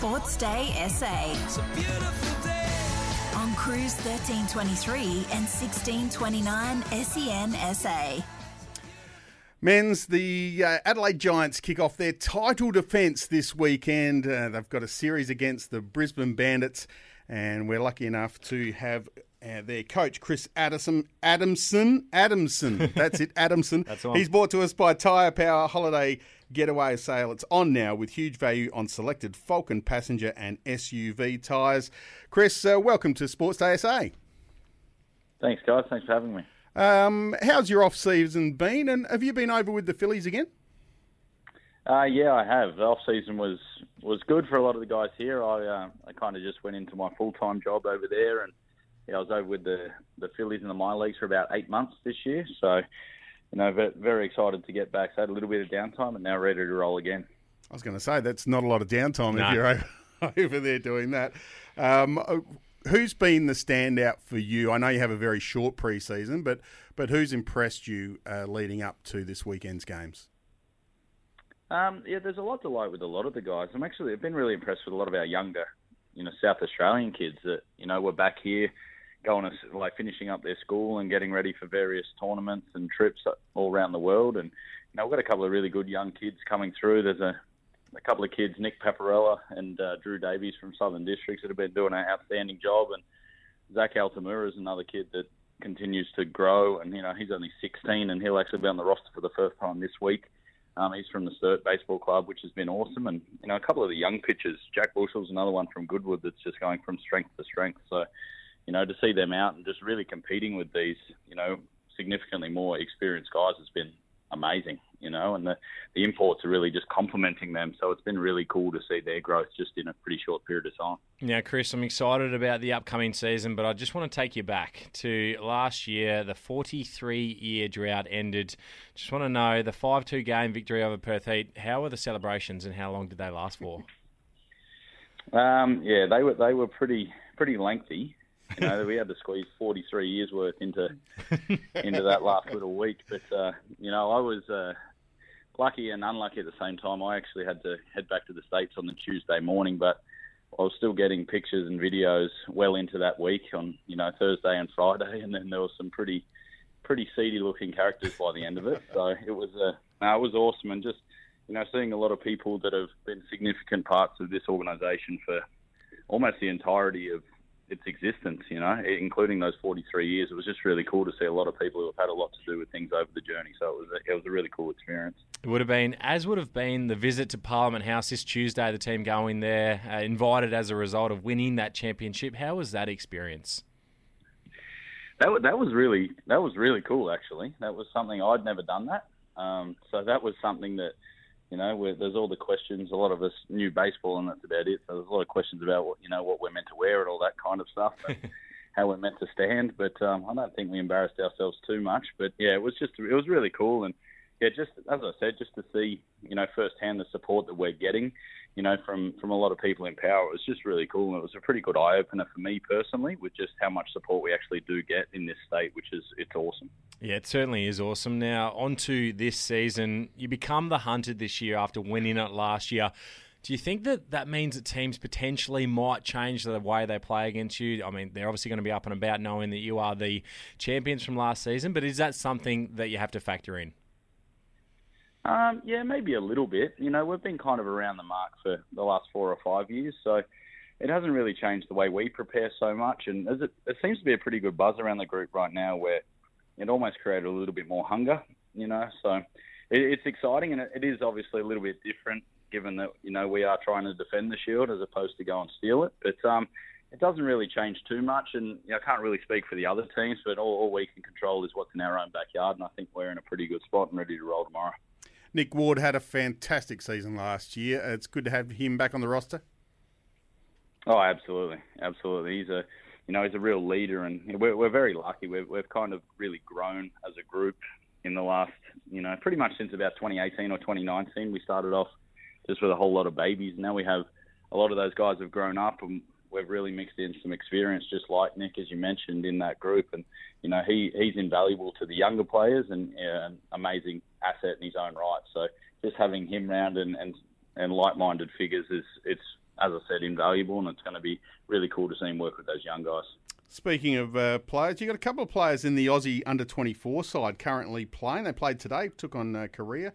Sports Day SA. On Cruise 1323 and 1629 SEN SA. Men's, the uh, Adelaide Giants kick off their title defence this weekend. Uh, they've got a series against the Brisbane Bandits, and we're lucky enough to have uh, their coach, Chris Addison, Adamson. Adamson, that's it, Adamson. That's on. He's brought to us by Tyre Power Holiday Getaway Sale. It's on now with huge value on selected Falcon passenger and SUV tyres. Chris, uh, welcome to Sports Day SA. Thanks, guys. Thanks for having me. Um, how's your off season been, and have you been over with the Phillies again? Uh, yeah, I have. The off season was was good for a lot of the guys here. I uh, I kind of just went into my full time job over there, and yeah, I was over with the the Phillies in the minor leagues for about eight months this year. So, you know, very, very excited to get back. So had a little bit of downtime, and now ready to roll again. I was going to say that's not a lot of downtime No. if you're over, over there doing that. Um, uh, who's been the standout for you? I know you have a very short preseason, but but who's impressed you uh, leading up to this weekend's games? Um, yeah, there's a lot to like with a lot of the guys. I'm actually I've been really impressed with a lot of our younger, you know, South Australian kids that you know were back here, going to like finishing up their school and getting ready for various tournaments and trips all around the world. And you know, we've got a couple of really good young kids coming through. There's a a couple of kids, Nick Paparella and uh, Drew Davies from Southern Districts, that have been doing an outstanding job. And Zach Altamura is another kid that continues to grow. And, you know, he's only 16 and he'll actually be on the roster for the first time this week. Um, he's from the Sturt Baseball Club, which has been awesome. And, you know, a couple of the young pitchers, Jack Bushell's another one from Goodwood that's just going from strength to strength. So, you know, to see them out and just really competing with these, you know, significantly more experienced guys has been amazing, you know, and the, the imports are really just complementing them. So it's been really cool to see their growth just in a pretty short period of time. Now, Chris, I'm excited about the upcoming season, but I just want to take you back to last year. The 43 year drought ended. Just want to know the 5 2 game victory over Perth Heat. How were the celebrations and how long did they last for? Um, yeah, they were they were pretty pretty lengthy. You know, we had to squeeze 43 years worth into into that last little week. But uh, you know, I was uh, lucky and unlucky at the same time. I actually had to head back to the states on the Tuesday morning, but I was still getting pictures and videos well into that week on you know Thursday and Friday, and then there was some pretty pretty seedy looking characters by the end of it. So it was uh, no, it was awesome, and just you know seeing a lot of people that have been significant parts of this organisation for almost the entirety of its existence, you know, including those 43 years. It was just really cool to see a lot of people who have had a lot to do with things over the journey. So it was a, it was a really cool experience. It would have been, as would have been the visit to Parliament House this Tuesday, the team going there, uh, invited as a result of winning that championship. How was that experience? That was, that was really that was really cool. Actually, that was something I'd never done that. Um, so that was something that you know there's all the questions. A lot of us knew baseball, and that's about it. So there's a lot of questions about what you know what we're meant to wear and all that kind of stuff. And, how we're meant to stand, but um, I don't think we embarrassed ourselves too much. But yeah, it was just it was really cool, and yeah, just as I said, just to see you know firsthand the support that we're getting, you know from from a lot of people in power, it was just really cool, and it was a pretty good eye opener for me personally, with just how much support we actually do get in this state, which is it's awesome. Yeah, it certainly is awesome. Now, on to this season. You become the hunted this year after winning it last year. Do you think that that means that teams potentially might change the way they play against you? I mean, they're obviously going to be up and about knowing that you are the champions from last season, but is that something that you have to factor in? Um, yeah, maybe a little bit. You know, we've been kind of around the mark for the last four or five years, so it hasn't really changed the way we prepare so much. And it, it seems to be a pretty good buzz around the group right now, where it almost created a little bit more hunger. You know, so it, it's exciting, and it, it is obviously a little bit different, given that you know we are trying to defend the shield as opposed to go and steal it. But um, it doesn't really change too much, and you know, I can't really speak for the other teams. But all, all we can control is what's in our own backyard, and I think we're in a pretty good spot and ready to roll tomorrow. Nick Ward had a fantastic season last year. It's good to have him back on the roster. Oh, absolutely, absolutely. He's a, you know, he's a real leader, and we're, we're very lucky. We've, we've kind of really grown as a group in the last, you know, pretty much since about 2018 or 2019. We started off just with a whole lot of babies. Now we have a lot of those guys have grown up, and we've really mixed in some experience, just like Nick, as you mentioned, in that group. And you know, he he's invaluable to the younger players and an amazing asset in his own right. So just having him round and and, and like-minded figures is it's as I said, invaluable, and it's going to be really cool to see him work with those young guys. Speaking of uh, players, you've got a couple of players in the Aussie under 24 side currently playing. They played today, took on uh, Korea.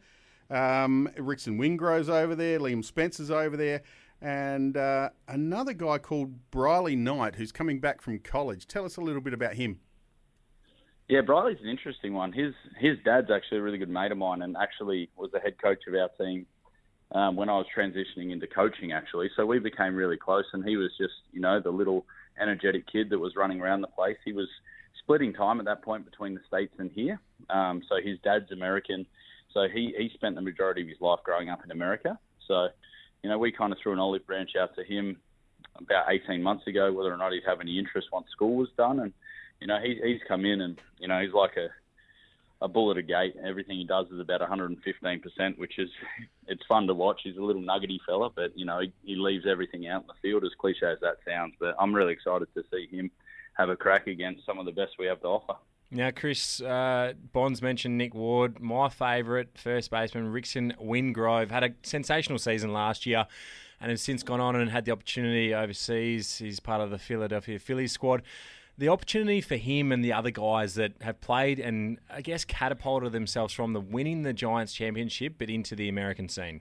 Um, Rickson Wingrove's over there, Liam Spencer's over there, and uh, another guy called Briley Knight who's coming back from college. Tell us a little bit about him. Yeah, Briley's an interesting one. His his dad's actually a really good mate of mine, and actually was the head coach of our team um, when I was transitioning into coaching. Actually, so we became really close, and he was just you know the little energetic kid that was running around the place. He was splitting time at that point between the states and here. Um, so his dad's American, so he he spent the majority of his life growing up in America. So you know we kind of threw an olive branch out to him about 18 months ago, whether or not he'd have any interest once school was done, and you know, he, he's come in and, you know, he's like a, a bull at a gate. Everything he does is about 115%, which is, it's fun to watch. He's a little nuggety fella, but, you know, he, he leaves everything out in the field, as cliche as that sounds. But I'm really excited to see him have a crack against some of the best we have to offer. Now, Chris, uh, Bonds mentioned Nick Ward, my favourite first baseman, Rickson Wingrove, had a sensational season last year and has since gone on and had the opportunity overseas. He's part of the Philadelphia Phillies squad the opportunity for him and the other guys that have played and I guess catapulted themselves from the winning the Giants championship, but into the American scene.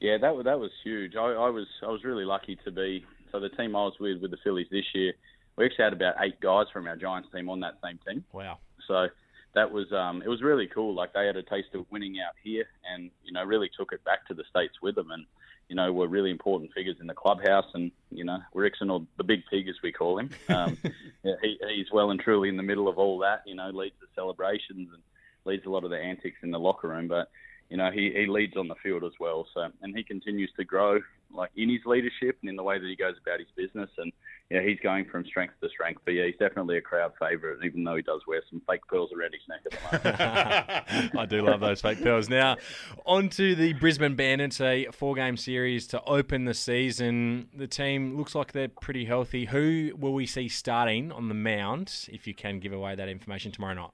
Yeah, that that was huge. I, I was I was really lucky to be so the team I was with with the Phillies this year. We actually had about eight guys from our Giants team on that same team. Wow. So that was um, it was really cool. Like they had a taste of winning out here, and you know really took it back to the states with them. And you know, were really important figures in the clubhouse. And, you know, Rickson, or the big pig as we call him, um, yeah, he, he's well and truly in the middle of all that, you know, leads the celebrations and leads a lot of the antics in the locker room. But, you know, he, he leads on the field as well. So, and he continues to grow like in his leadership and in the way that he goes about his business. And yeah, he's going from strength to strength. But yeah, he's definitely a crowd favourite, even though he does wear some fake pearls around his neck at the moment. I do love those fake pearls. Now, on to the Brisbane Bandits, a four game series to open the season. The team looks like they're pretty healthy. Who will we see starting on the mound, if you can give away that information tomorrow night?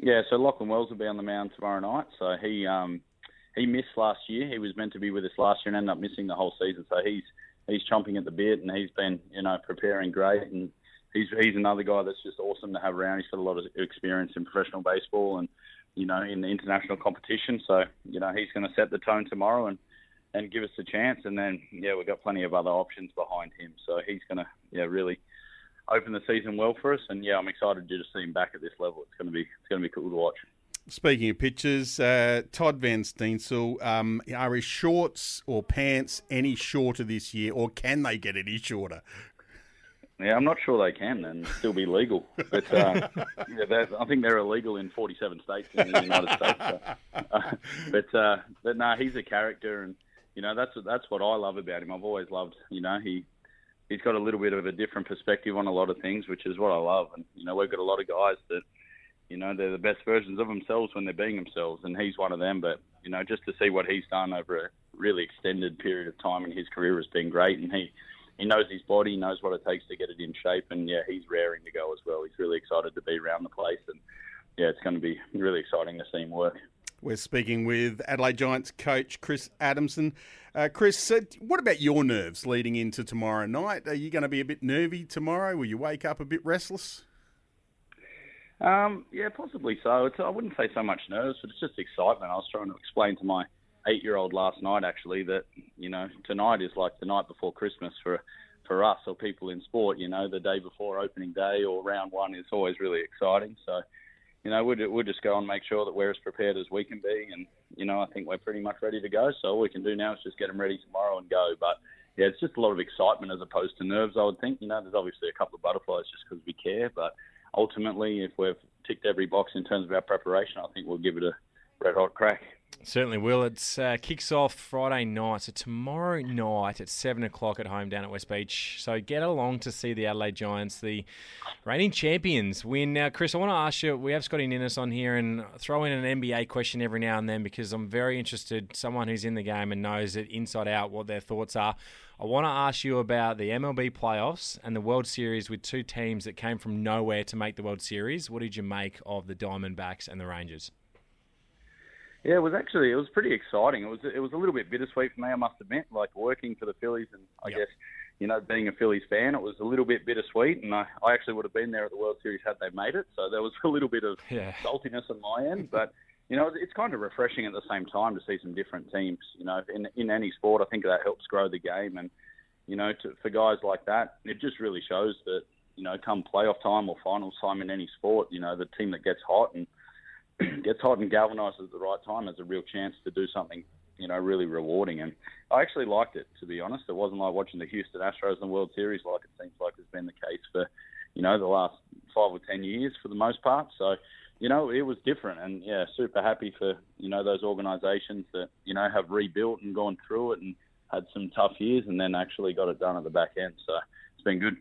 Yeah, so Lachlan Wells will be on the mound tomorrow night. So he um, he missed last year. He was meant to be with us last year and ended up missing the whole season. So he's he's chomping at the bit, and he's been you know preparing great, and he's he's another guy that's just awesome to have around. He's got a lot of experience in professional baseball and you know in the international competition. So you know he's going to set the tone tomorrow and and give us a chance. And then yeah, we've got plenty of other options behind him. So he's going to yeah really open the season well for us. And yeah, I'm excited to see him back at this level. It's going to be it's going to be cool to watch. Speaking of pitches, uh, Todd Van Steensel, um, are his shorts or pants any shorter this year, or can they get any shorter? Yeah, I'm not sure they can and still be legal. But uh, yeah, I think they're illegal in 47 states in the United States. So, uh, but uh, but no, he's a character, and you know that's that's what I love about him. I've always loved, you know, he he's got a little bit of a different perspective on a lot of things, which is what I love. And you know, we've got a lot of guys that you know, they're the best versions of themselves when they're being themselves, and he's one of them. But you know, just to see what he's done over a really extended period of time in his career has been great, and he he knows his body, knows what it takes to get it in shape, and yeah, he's raring to go as well. He's really excited to be around the place, and yeah, it's going to be really exciting to see him work. We're speaking with Adelaide Giants coach Chris Adamson. Uh, Chris, uh, what about your nerves leading into tomorrow night? Are you going to be a bit nervy tomorrow? Will you wake up a bit restless? Um, yeah, possibly so. It's, I wouldn't say so much nerves, but it's just excitement. I was trying to explain to my eight-year-old last night actually that you know tonight is like the night before Christmas for for us or people in sport. You know, the day before opening day or round one is always really exciting. So, you know, we'll, we'll just go and make sure that we're as prepared as we can be, and you know, I think we're pretty much ready to go. So all we can do now is just get them ready tomorrow and go. But yeah, it's just a lot of excitement as opposed to nerves. I would think. You know, there's obviously a couple of butterflies just because we care, but ultimately, if we've ticked every box in terms of our preparation, I think we'll give it a red hot crack. Certainly will. It uh, kicks off Friday night, so tomorrow night at seven o'clock at home down at West Beach. So get along to see the Adelaide Giants, the reigning champions, win. Now, Chris, I want to ask you. We have Scotty Ninnis on here, and throw in an NBA question every now and then because I'm very interested. Someone who's in the game and knows it inside out what their thoughts are. I want to ask you about the MLB playoffs and the World Series with two teams that came from nowhere to make the World Series. What did you make of the Diamondbacks and the Rangers? Yeah, it was actually it was pretty exciting. It was it was a little bit bittersweet for me, I must admit. Like working for the Phillies, and I Yep. guess you know being a Phillies fan, it was a little bit bittersweet. And I, I actually would have been there at the World Series had they made it, so there was a little bit of Yeah. saltiness on my end. But you know, it's kind of refreshing at the same time to see some different teams. You know, in in any sport, I think that helps grow the game, and you know, to, for guys like that, it just really shows that you know, come playoff time or finals time in any sport, you know, the team that gets hot and gets hot and galvanizes at the right time has a real chance to do something, you know, really rewarding. And I actually liked it, to be honest. It wasn't like watching the Houston Astros in the World Series like it seems like has been the case for, you know, the last five or ten years for the most part. So, you know, it was different, and yeah, super happy for you know those organisations that you know have rebuilt and gone through it and had some tough years, and then actually got it done at the back end. So it's been good.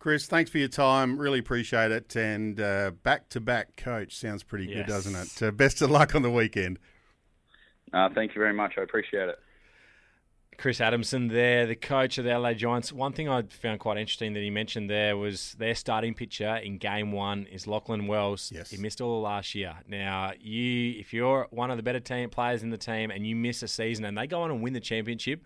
Chris, thanks for your time. Really appreciate it. And back to back coach sounds pretty good, doesn't it? Uh, best of luck on the weekend. Uh, thank you very much. I appreciate it. Chris Adamson there, the coach of the LA Giants. One thing I found quite interesting that he mentioned there was their starting pitcher in game one is Lachlan Wells. Yes. He missed all of last year. Now, you if you're one of the better team players in the team and you miss a season and they go on and win the championship,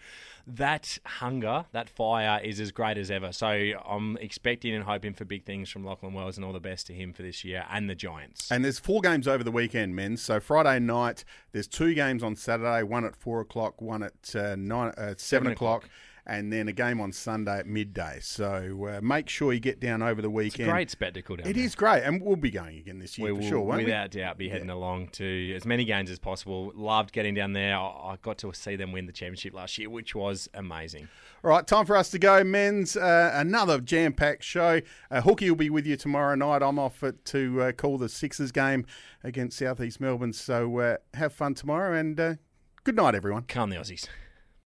that hunger, that fire is as great as ever. So I'm expecting and hoping for big things from Lachlan Wells and all the best to him for this year and the Giants. And there's four games over the weekend, men. So Friday night, there's two games on Saturday. One at four o'clock, one at uh, nine, uh, seven, o'clock, and then a game on Sunday at midday. So uh, make sure you get down over the It's a weekend. great spectacle down It there. is great, and we'll be going again this year we for will, sure, won't we? without doubt, be heading along to as many games as possible. Loved getting down there. I I got to see them win the championship last year, which was amazing. All right, time for us to go, men's. Uh, another jam-packed show. Uh, Hookie will be with you tomorrow night. I'm off at, to uh, call the Sixers game against Southeast Melbourne. So uh, have fun tomorrow, and uh, good night, everyone. Come the Aussies.